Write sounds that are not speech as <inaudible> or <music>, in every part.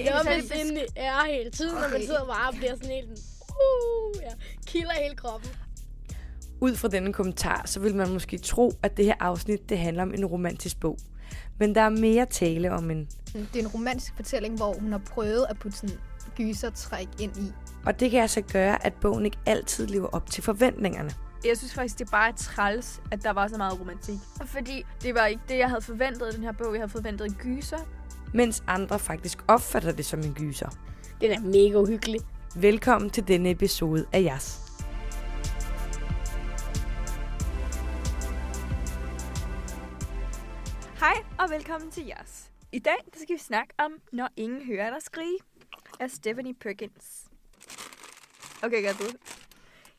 ikke Lommes særlig ind i ære hele tiden, okay. når man sidder bare og bliver sådan helt... Uh, ja, kilder hele kroppen. Ud fra denne kommentar, så vil man måske tro, at det her afsnit det handler om en romantisk bog. Men der er mere tale om en... Det er en romantisk fortælling, hvor hun har prøvet at putte sådan gysertræk ind i. Og det kan altså gøre, at bogen ikke altid lever op til forventningerne. Jeg synes faktisk, det er bare træls, at der var så meget romantik. Fordi det var ikke det, jeg havde forventet i den her bog. Jeg havde forventet en gyser. Mens andre faktisk opfatter det som en gyser. Det er mega uhyggeligt. Velkommen til denne episode af Jas. Hej og velkommen til jeres. I dag der skal vi snakke om Når ingen hører dig skrige af Stephanie Perkins. Okay, gør du.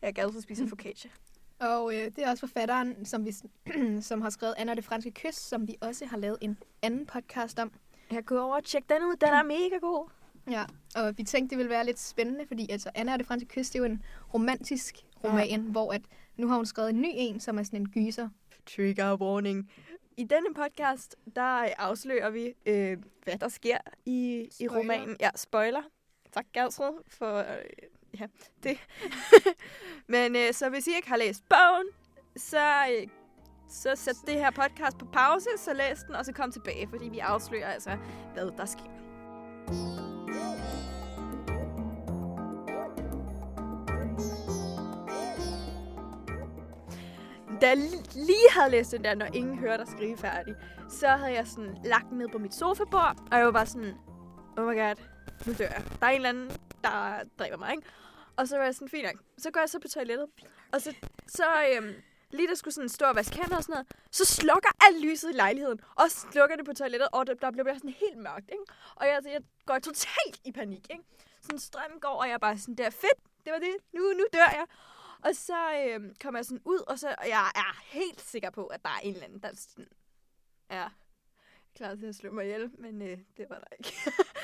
Jeg er glad for at spise focaccia. Og øh, det er også forfatteren, som, vi, <clears throat> som har skrevet Anna og det franske kys, som vi også har lavet en anden podcast om. Jeg går over og tjek den ud. Den er mega god. Ja, og vi tænkte, det ville være lidt spændende, fordi altså, Anna og det franske kys, det er jo en romantisk roman, ja. hvor at, nu har hun skrevet en ny en, som er sådan en gyser. Trigger warning. I denne podcast, der afslører vi, øh, hvad der sker i, i romanen. Ja, spoiler. Tak, Gertrud, for øh, ja, det. <laughs> Men øh, så hvis I ikke har læst bogen, så, øh, så sæt det her podcast på pause, så læs den, og så kom tilbage, fordi vi afslører altså, hvad der sker. Da jeg lige havde læst den der, når ingen hører dig skrive færdig, så havde jeg sådan lagt den ned på mit sofabord, og jeg var bare sådan, oh my god, nu dør jeg. Der er en eller anden, der dræber mig, ikke? Og så var jeg sådan, fint nok. Så går jeg så på toilettet, og så, så øhm, lige der skulle sådan stå og vaske hænder og sådan noget, så slukker alt lyset i lejligheden, og slukker det på toilettet, og der, der bliver sådan helt mørkt, ikke? Og jeg, jeg går totalt i panik, ikke? Sådan strømmen går, og jeg er bare sådan der, fedt, det var det, nu, nu dør jeg. Og så øhm, kommer jeg sådan ud, og, så, og jeg er helt sikker på, at der er en eller anden, der sådan er klar til at slå mig ihjel, men øh, det var der ikke.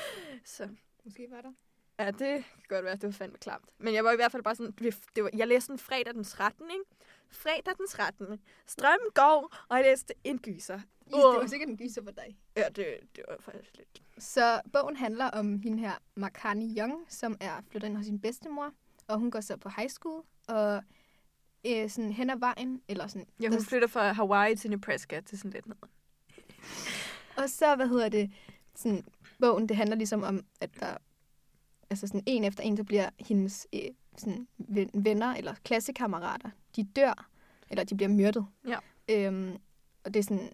<laughs> så Måske var der. ja, det kan godt være, at det var fandme klamt. Men jeg var i hvert fald bare sådan, det var, jeg læste den fredag den 13. Ikke? Fredag den 13. Strømmen går, og jeg læste en gyser. Is, det var sikkert en gyser for dig. Ja, det, det var faktisk lidt. Så bogen handler om hende her, Makani Young, som er flyttet ind hos sin bedstemor, og hun går så på high school, og øh, sådan hen ad vejen, eller sådan... Ja, hun der- flytter fra Hawaii til Nebraska til sådan lidt ned. <laughs> Og så, hvad hedder det, sådan, bogen, det handler ligesom om, at der, altså sådan en efter en, så bliver hendes øh, sådan, ven- venner eller klassekammerater, de dør, eller de bliver myrdet. Ja. Øhm, og det er sådan,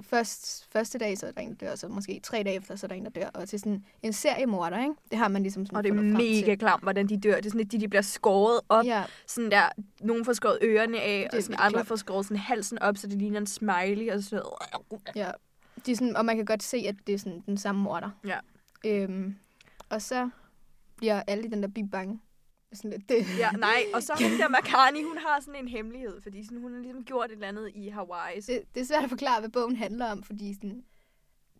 først, første dag, så er der en, der dør, så måske tre dage efter, så er der en, der dør. Og til sådan en seriemorder, ikke? Det har man ligesom sådan Og det er mega klamt, hvordan de dør. Det er sådan, at de, de bliver skåret op. Ja, Sådan der, nogen får skåret ørerne af, Det og sådan andre klamt. får skåret sådan halsen op, så det ligner en smiley og sådan ja. De sådan, og man kan godt se, at det er sådan den samme morder. Ja. Øhm, og så bliver alle i den der by bange. Sådan lidt, det, Ja, nej. Og så hun der <laughs> Makani, hun har sådan en hemmelighed, fordi sådan, hun har ligesom gjort et eller andet i Hawaii. Så det, det er svært at forklare, hvad bogen handler om, fordi sådan,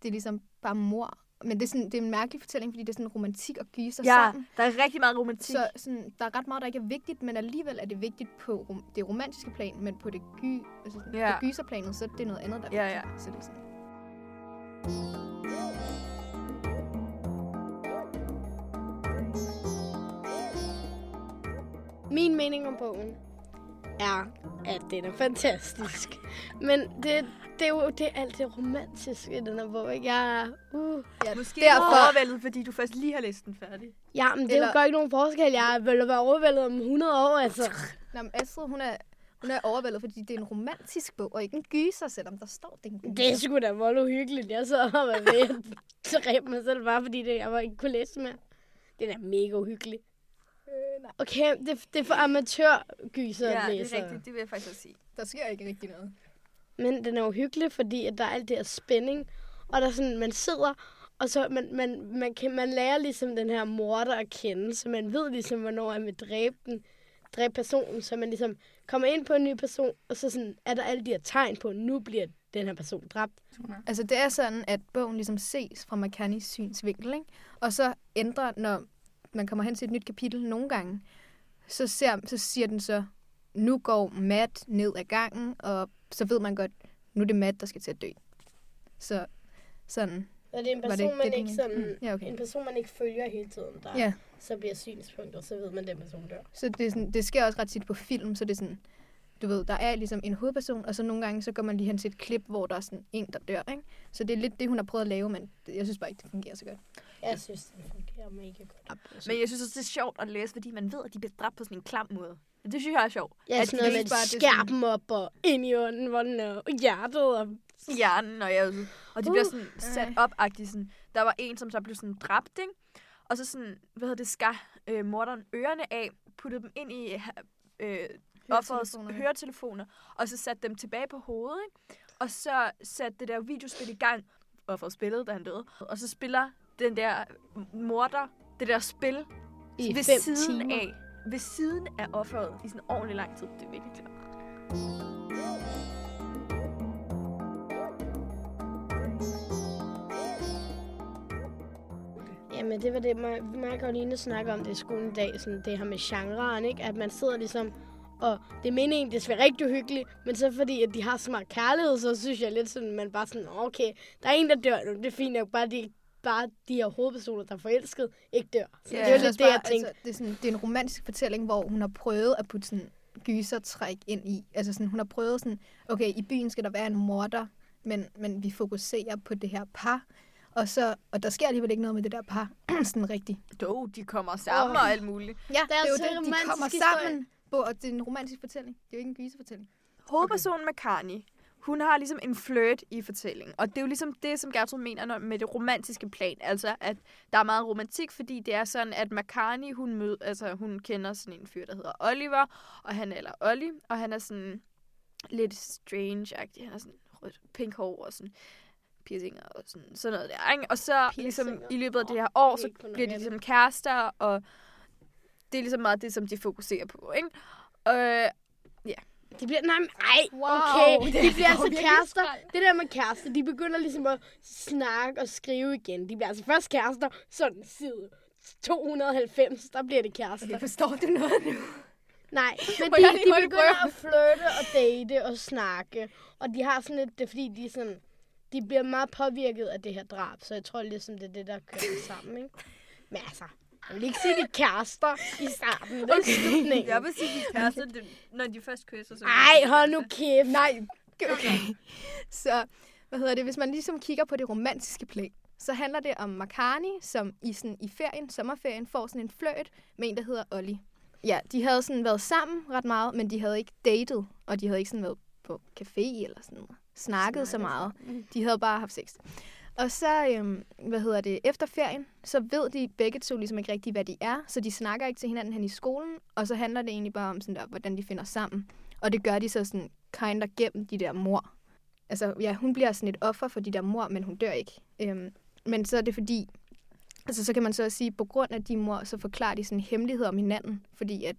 det er ligesom bare mor. Men det er, sådan, det er en mærkelig fortælling, fordi det er sådan romantik og gyser ja, sammen. der er rigtig meget romantik. Så sådan, der er ret meget, der ikke er vigtigt, men alligevel er det vigtigt på rom- det romantiske plan, men på det gy, altså sådan, Ja. på gyserplanet, så er det noget andet, der er Ja, vigtigt. ja. Så det er sådan, Min mening om bogen er, at den er fantastisk. Men det, det er jo det er alt det romantiske i den her bog. Ikke? Jeg er, uh. ja, Måske derfor- er overvældet, fordi du først lige har læst den færdig. Ja, men det Eller- gør ikke nogen forskel. Jeg vil være overvældet om 100 år, altså. Nå, men Astrid, hun er, hun er overvældet, fordi det er en romantisk bog, og ikke en gyser, selvom der står, det er en gyser. Det er sgu da vold uhyggeligt. Jeg så og var ved at dræbe mig selv, bare fordi det, jeg var ikke kunne læse mere. Det er da mega uhyggeligt. Okay, det, det er for amatørgyser Ja, at det læse. er rigtigt. Det vil jeg faktisk også sige. Der sker ikke rigtig noget. Men den er uhyggelig, fordi at der er alt det her spænding. Og der er sådan, man sidder, og så man, man, man, kan, man lærer ligesom den her morder at kende, så man ved ligesom, hvornår man vil dræbe den, dræbe personen, så man ligesom kommer ind på en ny person, og så sådan, er der alle de her tegn på, at nu bliver den her person dræbt. Altså, det er sådan, at bogen ligesom ses fra McCannis synsvinkel, ikke? Og så ændrer, når man kommer hen til et nyt kapitel nogle gange, så, ser, så siger den så, nu går Matt ned ad gangen, og så ved man godt, nu er det Matt, der skal til at dø. Så sådan, Og det er en det person, ikke man det, ikke sådan? Ja, okay. en person, man ikke følger hele tiden, der Ja, så bliver synspunkter, så ved man, at den person dør. så det, er sådan, det sker også ret tit på film, så det er sådan, du ved, der er ligesom en hovedperson, og så nogle gange, så går man lige hen til et klip, hvor der er sådan en, der dør, ikke? Så det er lidt det, hun har prøvet at lave, men jeg synes bare ikke, det fungerer så godt. Jeg synes, det fungerer mega godt. Men jeg synes også, det er sjovt at læse, fordi man ved, at de bliver dræbt på sådan en klam måde. Det synes jeg er sjovt. Ja, At sådan noget med, bare- er sådan- dem op og ind i ånden, hvor den er, og hjertet og... hjernen, og, jeg, og de bliver Uh, sådan sat op -agtigt, sådan. Der var en, som så blev sådan dræbt, ikke? Og så sådan, hvad hedder det, skar øh, morderen ørerne af, puttede dem ind i øh, offerets høretelefoner, og så satte dem tilbage på hovedet, ikke? Og så satte det der videospil i gang, offeret spillede, da han døde. Og så spiller den der morder, det der spil, I ved fem siden timer. af, ved siden af offeret i sådan ordentlig lang tid. Det er virkelig klart. Jamen, det var det, mig, mig og Karoline snakker om det i skolen i dag, sådan det her med genren, ikke? At man sidder ligesom, og det er meningen, det skal være rigtig uhyggeligt, men så fordi, at de har så meget kærlighed, så synes jeg lidt sådan, man bare sådan, okay, der er en, der dør nu, det er fint nok, bare de, bare de her hovedpersoner, der er forelsket, ikke dør. Så Ja, det synes lidt det, jeg bare, tænkte. Altså, det, er sådan, det er en romantisk fortælling, hvor hun har prøvet at putte sådan gysertræk ind i. Altså sådan, hun har prøvet sådan, okay, i byen skal der være en morder, men, men vi fokuserer på det her par. Og, så, og der sker alligevel ikke noget med det der par, <clears throat> sådan rigtigt. Dog, de kommer sammen Åh. og alt muligt. Ja, det er jo så det, de kommer historie. På, og det er en romantisk fortælling. Det er jo ikke en gyserfortælling. Hovedpersonen med Carney, hun har ligesom en flirt i fortællingen. Og det er jo ligesom det, som Gertrud mener når- med det romantiske plan. Altså, at der er meget romantik, fordi det er sådan, at McCartney, hun, mød, altså, hun kender sådan en fyr, der hedder Oliver, og han er, eller Olli, og han er sådan lidt strange-agtig. Han har sådan rødt pink hår og sådan piercinger og sådan, sådan noget der. Ikke? Og så ligesom, Piercinger? i løbet af det her år, så bliver de ligesom kærester, og det er ligesom meget det, som de fokuserer på. Ikke? Øh, De bliver, nej, men, ej, Wow, okay. <laughs> De er bliver altså kærester. Det der med kærester, de begynder ligesom at snakke og skrive igen. De bliver altså først kærester, sådan side 290, der bliver det kærester. Okay, forstår du noget nu? Nej, <laughs> men de, de begynder at flirte og date og snakke. Og de har sådan lidt, det er fordi de er sådan, de bliver meget påvirket af det her drab. Så jeg tror ligesom, det er det, der kører sammen, ikke? Men altså, jeg vil ikke sige, de er kærester i starten. Det er okay. slutningen. jeg vil sige, de kærester, det, når de først kysser. Så Ej, hold nu kæft. Nej, okay. Så, hvad hedder det, hvis man ligesom kigger på det romantiske plan, så handler det om Makani, som i, sådan, i ferien, sommerferien, får sådan en fløjt med en, der hedder Olli. Ja, de havde sådan været sammen ret meget, men de havde ikke datet, og de havde ikke sådan været på café eller sådan noget. Snakket så meget. De havde bare haft sex. Og så, øhm, hvad hedder det, efter ferien, så ved de begge to ligesom ikke rigtigt, hvad de er, så de snakker ikke til hinanden hen i skolen, og så handler det egentlig bare om sådan der, hvordan de finder sammen. Og det gør de så sådan kinder gennem de der mor. Altså, ja, hun bliver sådan et offer for de der mor, men hun dør ikke. Øhm, men så er det fordi, altså så kan man så også sige, på grund af de mor, så forklarer de sådan en hemmelighed om hinanden. Fordi at,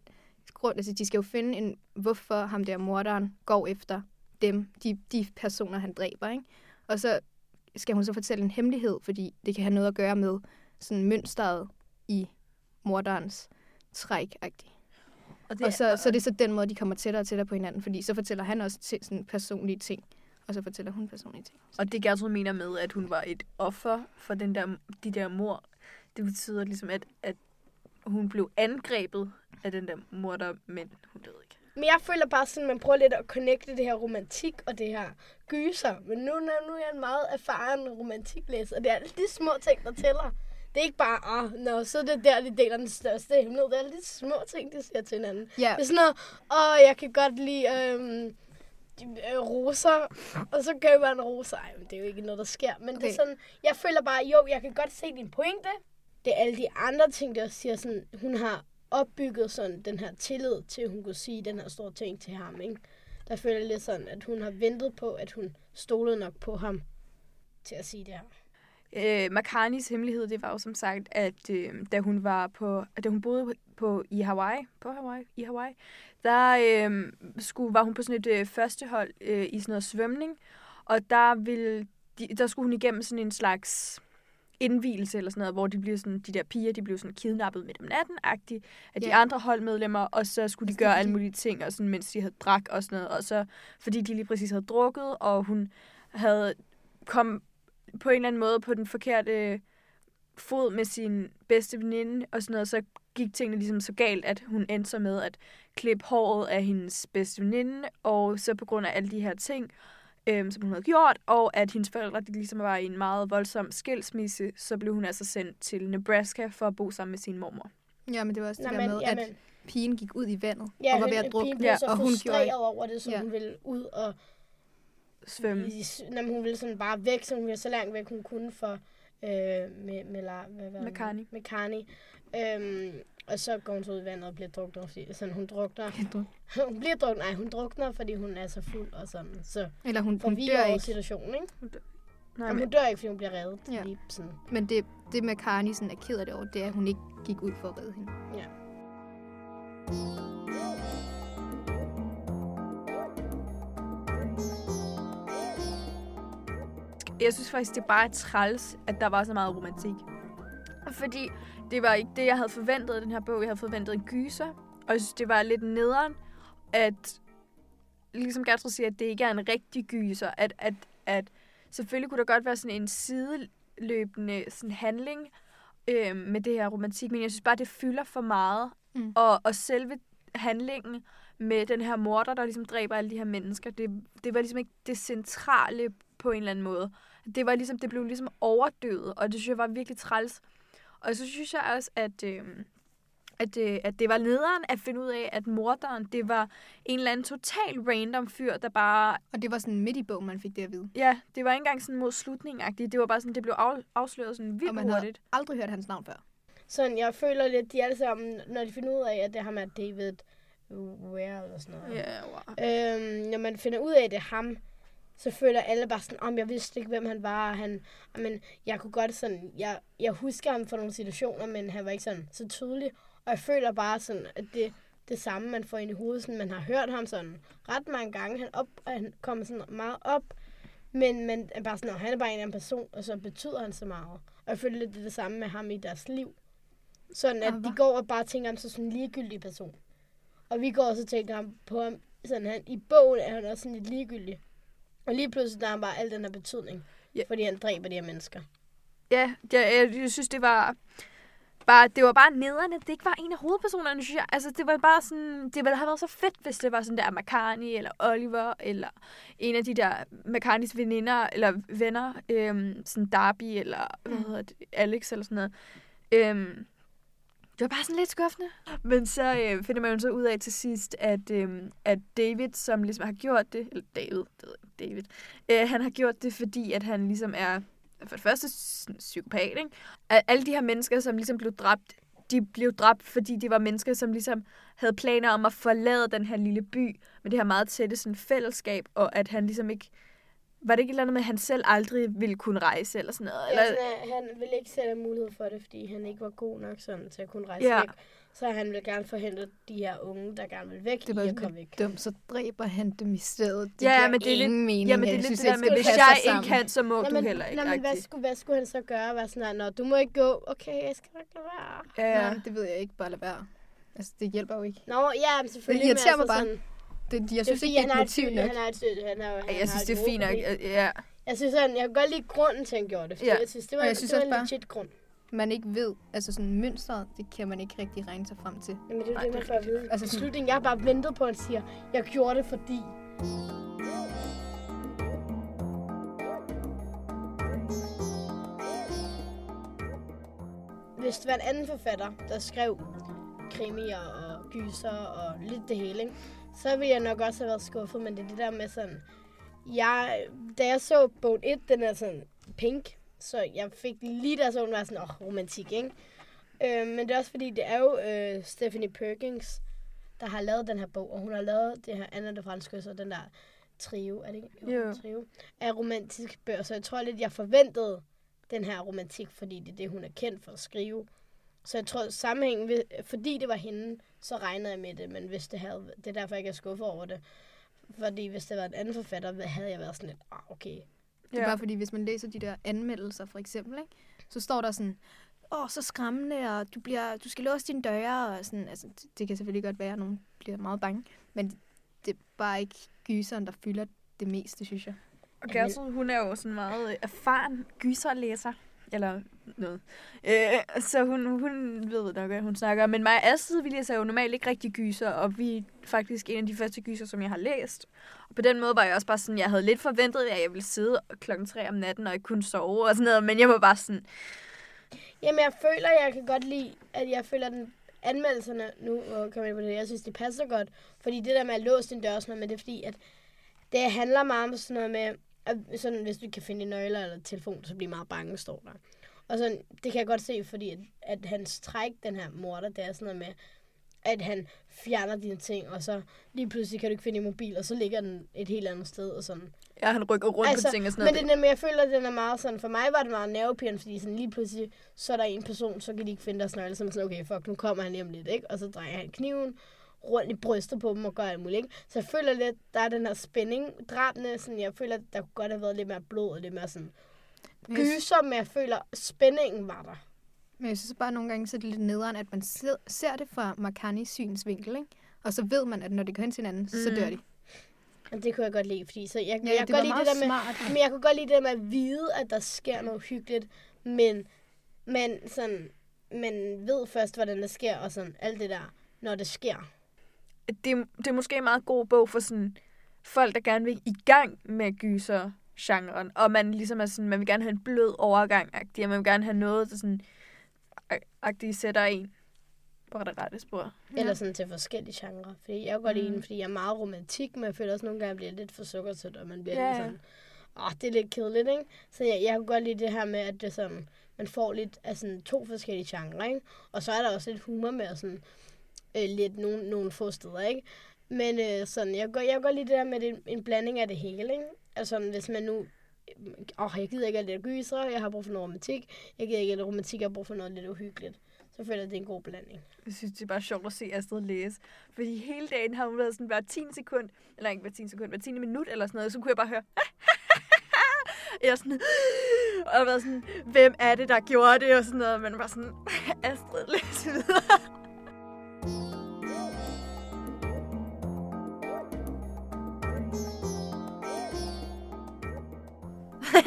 grund, altså de skal jo finde en, hvorfor ham der morderen går efter dem, de, de personer, han dræber, ikke? Og så skal hun så fortælle en hemmelighed, fordi det kan have noget at gøre med sådan mønstret i morderens træk -agtigt. Og, Og så, så er det så den måde, de kommer tættere og tættere på hinanden, fordi så fortæller han også til sådan personlige ting, og så fortæller hun personlige ting. Og det Gertrud mener med, at hun var et offer for den der, de der mor, det betyder ligesom, at, at hun blev angrebet af den der morder, men hun døde. Men jeg føler bare sådan, at man prøver lidt at connecte det her romantik og det her gyser. Men nu, nu er jeg en meget erfaren romantiklæser, og det er alle de små ting, der tæller. Det er ikke bare, ah, nå, så er det der, de deler den største hemmelighed. Det er alle de små ting, de siger til hinanden. Ja, Det er sådan noget, åh, jeg kan godt lide øhm, øh, roser, og så køber en roser. Ej, men det er jo ikke noget, der sker. Men okay. det er sådan, jeg føler bare, jo, jeg kan godt se din pointe. Det er alle de andre ting, der også siger sådan, hun har opbygget sådan den her tillid til, at hun kunne sige den her store ting til ham, ikke? Der føler jeg lidt sådan, at hun har ventet på, at hun stolede nok på ham til at sige det her. Øh, Makanis hemmelighed, det var jo som sagt, at øh, da hun var på, da hun boede på i Hawaii, på Hawaii, i Hawaii, der øh, skulle, var hun på sådan et øh, førstehold øh, i sådan noget svømning, og der ville, de, der skulle hun igennem sådan en slags indvielse eller sådan noget, hvor de blev sådan, de der piger, de blev sådan kidnappet midt om natten agtigt af de Ja. andre holdmedlemmer, og så skulle de Altså, gøre alle mulige ting, og sådan, mens de havde drak og sådan noget, og så fordi de lige præcis havde drukket, og hun havde kom på en eller anden måde på den forkerte fod med sin bedste veninde og sådan noget, så gik tingene ligesom så galt, at hun endte så med at klippe håret af hendes bedste veninde, og så på grund af alle de her ting, øhm, som hun havde gjort, og at hendes forældre de ligesom var i en meget voldsom skilsmisse, så blev hun altså sendt til Nebraska for at bo sammen med sin mormor. Ja, men det var også det Nå, der men, med, jamen, at pigen gik ud i vandet ja, og var ved at drukne. Ja, så og hun gjorde over det, så Ja. hun ville ud og Svømme. Jamen, hun ville sådan bare væk, så hun ville så langt væk, hun kunne for øh, med, med, hvad, hvad, Med Carney. Med Carney. Øhm, og så går hun så ud i vandet og bliver druknet, fordi sådan, hun drukner. <laughs> hun bliver druknet, nej, hun drukner, fordi hun er så fuld og sådan. Så Eller hun, hun forvirrer dør ikke. situationen, ikke? Nej, Jamen, men, hun dør ikke, fordi hun bliver reddet. Ja. Lige sådan. Men det, det med Carney sådan er ked af det over, det er, at hun ikke gik ud for at redde hende. Ja. jeg synes faktisk, det er bare træls, at der var så meget romantik. Fordi det var ikke det, jeg havde forventet i den her bog. Jeg havde forventet en gyser. Og jeg synes, det var lidt nederen, at ligesom Gertrud siger, at det ikke er en rigtig gyser. At, at, at selvfølgelig kunne der godt være sådan en sideløbende sådan handling øh, med det her romantik, men jeg synes bare, det fylder for meget. Mm. Og, og selve handlingen med den her morder, der ligesom dræber alle de her mennesker, det, det var ligesom ikke det centrale på en eller anden måde. Det var ligesom, det blev ligesom overdøvet, og det synes jeg var virkelig træls. Og så synes jeg også, at, øh, at, øh, at det var lederen at finde ud af, at morderen, det var en eller anden total random fyr, der bare... Og det var sådan midt i bogen, man fik det at vide. Ja, det var ikke engang sådan mod slutningen. Det var bare sådan, det blev af, afsløret sådan Og vildt man havde hurtigt. aldrig hørt hans navn før. Sådan, jeg føler lidt, de alle sammen, når de finder ud af, at det er ham er David Ware eller sådan noget. Ja, wow. Øhm, når man finder ud af, at det er ham, så føler alle bare sådan, om jeg vidste ikke, hvem han var. og Han, men jeg kunne godt sådan, jeg, jeg husker ham fra nogle situationer, men han var ikke sådan så tydelig. Og jeg føler bare sådan, at det det samme, man får ind i hovedet. Sådan, man har hørt ham sådan ret mange gange. Han, op, han kommer sådan meget op, men man er bare sådan, "Nå, han er bare en anden person, og så betyder han så meget. Og jeg føler lidt, det det samme med ham i deres liv. Sådan, at de går og bare tænker ham som sådan en ligegyldig person. Og vi går også og tænker ham på ham, sådan han, i bogen er han også sådan lidt ligegyldig. Og lige pludselig der er bare al den her betydning. Ja. Fordi han dræber de her mennesker. Ja, jeg, jeg, jeg synes, det var... Bare, det var bare nederne, det ikke var en af hovedpersonerne, synes jeg. Altså, det var bare sådan... Det ville have været så fedt, hvis det var sådan der McCartney, eller Oliver, eller en af de der McCartneys veninder, eller venner, øhm, sådan Darby, eller hvad hedder det, Alex, eller sådan noget. Øhm, det var bare sådan lidt skuffende. Men så øh, finder man jo så ud af til sidst, at, øh, at David, som ligesom har gjort det, eller David, det ved jeg David, øh, han har gjort det, fordi at han ligesom er for det første sådan psykopat, ikke? At alle de her mennesker, som ligesom blev dræbt, de blev dræbt, fordi de var mennesker, som ligesom havde planer om at forlade den her lille by med det her meget tætte sådan, fællesskab, og at han ligesom ikke... Var det ikke et eller andet med, at han selv aldrig ville kunne rejse, eller sådan noget? Eller... Ja, sådan, han ville ikke sætte mulighed for det, fordi han ikke var god nok sådan, til at kunne rejse Ja. væk. Så han ville gerne forhindre de her unge, der gerne vil væk, Det var i at komme væk. lidt dumt, så dræber han dem i stedet. Det Ja, giver men det er lidt- ingen mening. jamen, det er lidt synes det der med, hvis jeg sammen. ikke kan, så må Nå, du men, heller ikke. nå, men hvad, skulle, hvad skulle han så gøre? Være sådan Nå, du må ikke gå. Okay, jeg skal nok lade være. Ja, ja. Nej, det ved jeg ikke. Bare lad være. Altså, det hjælper jo ikke. Nå, ja, men selvfølgelig. Det irriterer men mig altså bare. Sådan, Det, jeg det er synes fordi, ikke, det han er motiv nok. han har et han er, han Jeg har synes, et det er fint nok. Ja. Jeg synes sådan, jeg kan godt lide grunden til, at han gjorde det. Fordi Ja. jeg synes, det var, jeg synes det var en legit grund. Man ikke ved, altså sådan mønstret, det kan man ikke rigtig regne sig frem til. Jamen, det er jo det, det man er får at vide. Altså Altså, sådan- slutningen, jeg har bare ventet på, at han siger, jeg gjorde det, fordi... Hvis det var en anden forfatter, der skrev krimier og gyser og lidt det hele, ikke? Så ville jeg nok også have været skuffet, men det er det der med sådan... Jeg, da jeg så bog 1, den er sådan pink, så jeg fik lige der så den var sådan, åh, oh, romantik, ikke? Øh, men det er også fordi, det er jo øh, Stephanie Perkins, der har lavet den her bog, og hun har lavet det her Anna de Franske, så den der trio, er det ikke? Jo. Trio, af romantiske bøger, så jeg tror lidt, jeg forventede den her romantik, fordi det er det, hun er kendt for at skrive. Så jeg tror, sammenhængen, fordi det var hende, så regnede jeg med det, men hvis det havde, det er derfor, jeg ikke er skuffet over det. Fordi hvis det var en anden forfatter, havde jeg været sådan lidt, ah, okay. Det er bare fordi, hvis man læser de der anmeldelser, for eksempel, ikke? så står der sådan, åh, så skræmmende, og du, bliver, du skal låse dine døre, og sådan, altså, det, det kan selvfølgelig godt være, at nogen bliver meget bange, men det er bare ikke gyseren, der fylder det meste, synes jeg. Og Gertrud, hun er jo sådan meget erfaren gyserlæser. Eller noget. Øh, så hun, hun ved nok, hvad hun snakker om. Men mig og Astrid, vi læser jo normalt ikke rigtig gyser, og vi er faktisk en af de første gyser, som jeg har læst. Og på den måde var jeg også bare sådan, jeg havde lidt forventet, at jeg ville sidde klokken 3 om natten og ikke kunne sove og sådan noget. Men jeg var bare sådan, Jamen, jeg føler, jeg kan godt lide, at jeg føler, den anmeldelserne, nu øh, kommer jeg på det, jeg synes, det passer godt. Fordi det der med at låse din dør og sådan noget, men det er fordi, at det handler meget om sådan noget med, at sådan, hvis du ikke kan finde din nøgler eller telefon, så bliver meget bange, står der. Og sådan, det kan jeg godt se, fordi at, at hans træk, den her morter, det er sådan noget med, at han fjerner dine ting, og så lige pludselig kan du ikke finde din mobil, og så ligger den et helt andet sted, og sådan. ja, han rykker rundt altså, på ting og sådan men noget. det, er nemlig- jeg føler, at den er meget sådan, for mig var det meget nervepirrende, fordi sådan lige pludselig, så er der en person, så kan de ikke finde deres nøgle, så er sådan, okay, fuck, nu kommer han hjem lidt, ikke? Og så drejer han kniven rundt i brystet på dem og gør alt muligt, ikke? Så jeg føler lidt, der er den her spænding, drabene, sådan, jeg føler, at der kunne godt have været lidt mere blod, og lidt mere sådan Men jeg, gyser, men jeg føler, at spændingen var der. men jeg synes bare nogle gange, så er det lidt nederen, at man ser, ser det fra Marcanis synsvinkel, ikke? Og så ved man, at når det går hen til hinanden, så Mm. dør de. Og det kunne jeg godt lide, fordi så jeg, Ja, jeg det kunne godt lide det der med, smart. Men jeg kunne godt lide det der med at vide, at der sker noget hyggeligt, men, men sådan, man ved først, hvordan det sker, og sådan alt det der, når det sker. det, er- det er måske en meget god bog for sådan folk, der gerne vil i gang med gyser genren, og man ligesom er sådan, man vil gerne have en blød overgang, og man vil gerne have noget, der sådan, agtigt sætter en på det rette spor. Ja. Eller sådan til forskellige genrer. Fordi jeg kunne godt lide Mm. den, fordi jeg er meget romantik, men jeg føler også nogle gange, at jeg bliver lidt for sukkertødt, og man bliver Ja, lidt sådan, åh, det er lidt kedeligt, ikke? Så jeg, jeg kunne godt lide det her med, at det sådan, man får lidt af sådan to forskellige genrer, ikke? Og så er der også lidt humor med, og sådan, øh, lidt nogle, nogle få steder, ikke? Men øh, sådan, jeg, går, jeg går lige det der med det, en blanding af det hele, ikke? Altså, hvis man nu... Øh, åh, jeg gider ikke alt det gyser, jeg har brug for noget romantik. Jeg gider ikke alt romantik, jeg har brug for noget lidt uhyggeligt. Så føler jeg, at det er en god blanding. Jeg synes, det er bare sjovt at se Astrid læse. Fordi hele dagen har hun været sådan hver 10 sekund, eller ikke hver 10 sekund, hver 10 minut eller sådan noget, så kunne jeg bare høre, <laughs> jeg sådan, og jeg var sådan, hvem er det, der gjorde det, og sådan noget, men var sådan, <laughs> Astrid,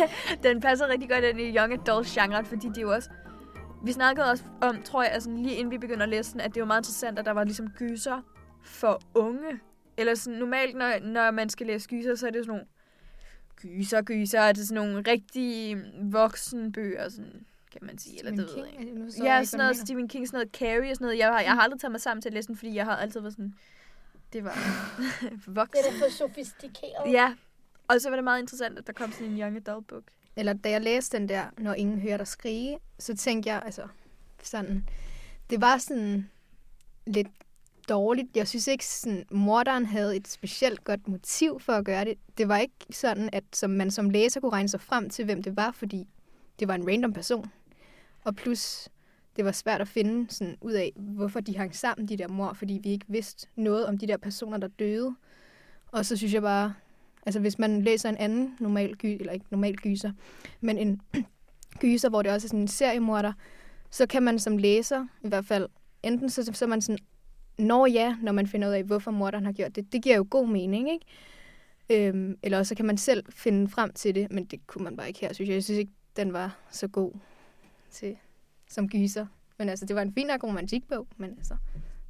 <laughs> Den passer rigtig godt ind i young adult genre, fordi det er jo også, vi snakkede også om, tror jeg, altså lige inden vi begynder at læse den, at det var meget interessant, at der var ligesom gyser for unge. Eller sådan, normalt, når, når man skal læse gyser, så er det sådan nogle gyser, gyser, er det sådan nogle rigtig voksenbøger, sådan, kan man sige, eller det ved jeg ikke. Nu så Ja, sådan noget mener. Stephen King, sådan noget Carrie og sådan noget. Jeg har, jeg har aldrig taget mig sammen til at læse den, fordi jeg har altid været sådan, det var <laughs> voksen. Det er da for sofistikeret. Ja, og så var det meget interessant, at der kom sådan en young adult book. Eller da jeg læste den der, når ingen hører dig skrige, så tænkte jeg, altså, sådan, det var sådan lidt dårligt. Jeg synes ikke, sådan, morderen havde et specielt godt motiv for at gøre det. Det var ikke sådan, at som man som læser kunne regne sig frem til, hvem det var, fordi det var en random person. Og plus, det var svært at finde sådan, ud af, hvorfor de hang sammen, de der mor, fordi vi ikke vidste noget om de der personer, der døde. Og så synes jeg bare, altså hvis man læser en anden normal gy, eller ikke normal gyser, men en <clears throat> gyser, hvor det også er sådan en seriemorder, så kan man som læser, i hvert fald, enten så, så man sådan, når ja, når man finder ud af, hvorfor morderen har gjort det. Det giver jo god mening, ikke? Øhm, eller så kan man selv finde frem til det, men det kunne man bare ikke her, synes jeg. Jeg synes ikke, den var så god til, som gyser. Men altså, det var en fin nok romantikbog, men altså,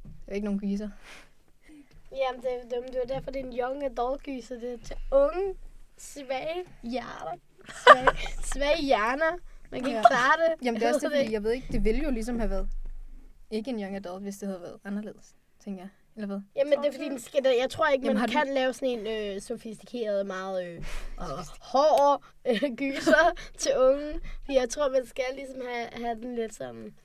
det var ikke nogen gyser. Jamen, det, det, det var derfor, det er en young adult gyser. Det er til unge, svage hjerter. Svage, <laughs> svage hjerner. Man kan ikke Ja. klare det. Jamen, det er også det, <laughs> fordi jeg ved ikke, det ville jo ligesom have været ikke en young adult, hvis det havde været anderledes, tænker jeg. Eller hvad? Jamen, det er fordi, den skal, jeg tror ikke, Jamen, man har du- kan lave sådan en øh, sofistikeret, meget øh, <laughs> hård øh, gyser til unge. Fordi jeg tror, man skal ligesom have, have den lidt sådan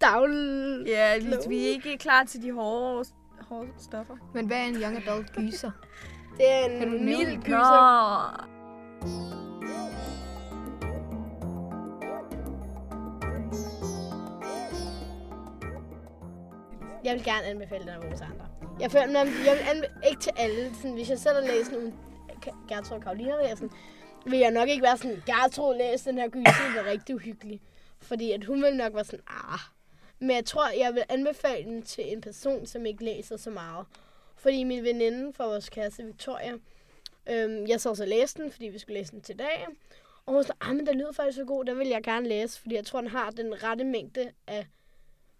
daglig... Ja, vi, vi er ikke klar til de hårde, hårde stoffer. Men hvad er en young adult gyser? <laughs> Det er en nævne mild gyser. Jeg vil gerne anbefale den af vores andre. Jeg, føler, jeg vil anbe- ikke til alle. Sådan, hvis jeg selv har læst nogle Gertrud og Karoline har læst den, vil jeg nok ikke være sådan, Gertrud læs den her gyser, det var rigtig uhyggelig. Fordi at hun vil nok være sådan, ah. Men jeg tror, jeg vil anbefale den til en person, som ikke læser så meget. Fordi min veninde fra vores klasse, Victoria, Øhm, jeg så også læste den, fordi vi skulle læse den til dag. Og hun sagde, ah, men den lyder faktisk så god, den vil jeg gerne læse, fordi jeg tror, den har den rette mængde af,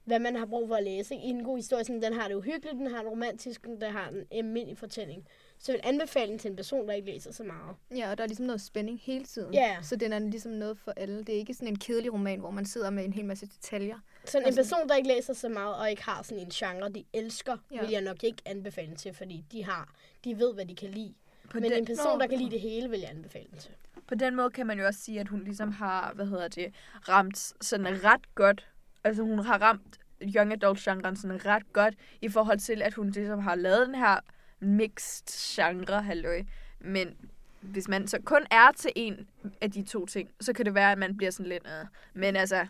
hvad man har brug for at læse. I en god historie, sådan, den har det uhyggeligt, den har det romantisk, den har en almindelig fortælling. Så jeg vil anbefale den til en person, der ikke læser så meget. Ja, og der er ligesom noget spænding hele tiden. Ja. Så den er ligesom noget for alle. Det er ikke sådan en kedelig roman, hvor man sidder med en hel masse detaljer. Sådan en Altså- person, der ikke læser så meget, og ikke har sådan en genre, de elsker, Ja. ja. vil jeg nok ikke anbefale den til, fordi de har, de ved, hvad de kan lide. På Men den, en person, der kan lide det hele, vil jeg anbefale den til. På den måde kan man jo også sige, at hun ligesom har, hvad hedder det, ramt sådan ret godt. Altså hun har ramt young adult genren sådan ret godt i forhold til, at hun ligesom har lavet den her mixed genre, halløj. Men hvis man så kun er til en af de to ting, så kan det være, at man bliver sådan lidt... Øh. Men altså...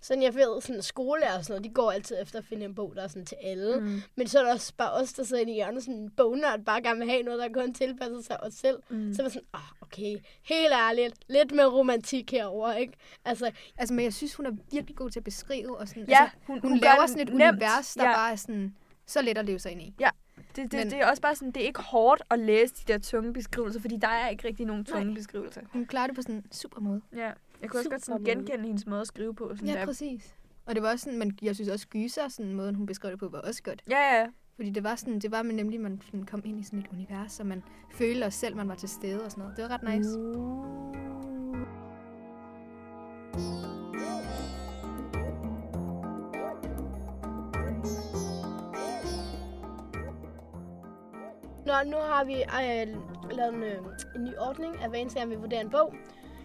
Sådan, jeg ved, sådan skolelærer og sådan noget, de går altid efter at finde en bog, der er sådan til alle. Mm. Men så er der også bare os, der sidder inde i hjørnet, sådan en bognørd, bare gerne vil have noget, der kun tilpasser sig os selv. Mm. Så er man sådan, åh, oh, okay, helt ærligt, lidt mere romantik herover, ikke? Altså, Altså, men jeg synes, hun er virkelig god til at beskrive. Og sådan, Ja, altså, hun, hun, hun laver sådan et nemt. univers, der ja. bare er sådan, så let at leve sig ind i. Det, det, Men- det er også bare sådan, det er ikke hårdt at læse de der tunge beskrivelser, fordi der er ikke rigtig nogen tunge Nej. beskrivelser. Hun klarer det på sådan en super måde. Ja, jeg kunne også godt sådan Super måde. genkende hendes måde at skrive på. Sådan Ja, der. præcis. Og det var også sådan, men jeg synes også gyser, sådan måden hun beskrev det på, var også godt. Ja, ja. Fordi det var sådan, det var man nemlig, man sådan kom ind i sådan et univers, og man følte også selv, man var til stede og sådan noget. Det var ret nice. Nå, nu har vi øh, lavet en, øh, en ny ordning, at hver eneste gang vi vurderer en bog,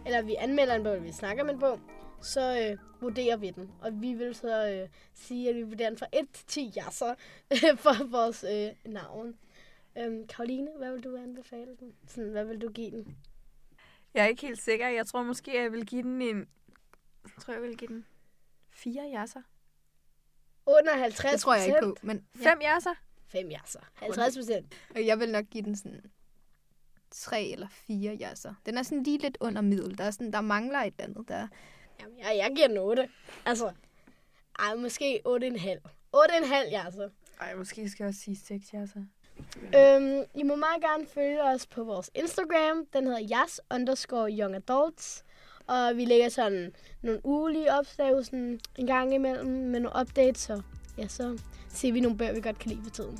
eller vi anmelder en bog, eller vi snakker om en bog, så øh, vurderer vi den. Og vi vil så øh, sige, at vi vurderer den fra 1 til 10 jasser for vores øh, navn. Øhm, Karoline, hvad vil du anbefale den? Sådan, hvad vil du give den? Jeg er ikke helt sikker. Jeg tror måske, jeg vil give den en... Jeg tror, jeg vil give den fire jasser. Under 50 Det tror jeg ikke på, men ja. Fem jasser? 5 jasser. 50 procent. Og jeg vil nok give den sådan tre eller fire jasser. Den er sådan lige lidt under middel. Der, er sådan, der mangler et eller andet der. Jamen, jeg, jeg giver den 8. Altså, ej, måske 8,5. 8,5 jasser. Ej, måske skal jeg også sige seks jasser. Øhm, I må meget gerne følge os på vores Instagram. Den hedder jas underscore young adults. Og vi lægger sådan nogle ugelige opslag sådan en gang imellem med nogle updates. Så ja, så ser vi nogle bøger, vi godt kan lide for tiden.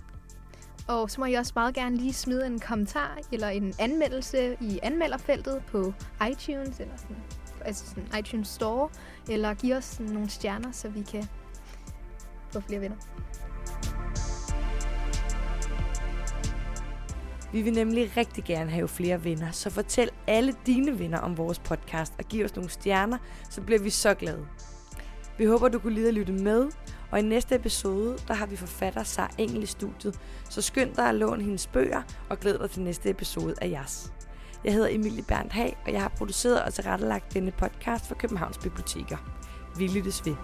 Og så må I også meget gerne lige smide en kommentar eller en anmeldelse i anmelderfeltet på iTunes, eller sådan, altså sådan iTunes Store, eller give os sådan nogle stjerner, så vi kan få flere venner. Vi vil nemlig rigtig gerne have flere venner, så fortæl alle dine venner om vores podcast og giv os nogle stjerner, så bliver vi så glade. Vi håber, du kunne lide at lytte med, og i næste episode, der har vi forfatter Sara Engel i studiet, så skynd dig at låne hendes bøger og glæd dig til næste episode af Jas. Jeg hedder Emilie Berndt Hag, og jeg har produceret og tilrettelagt denne podcast for Københavns Biblioteker. Vi lyttes ved.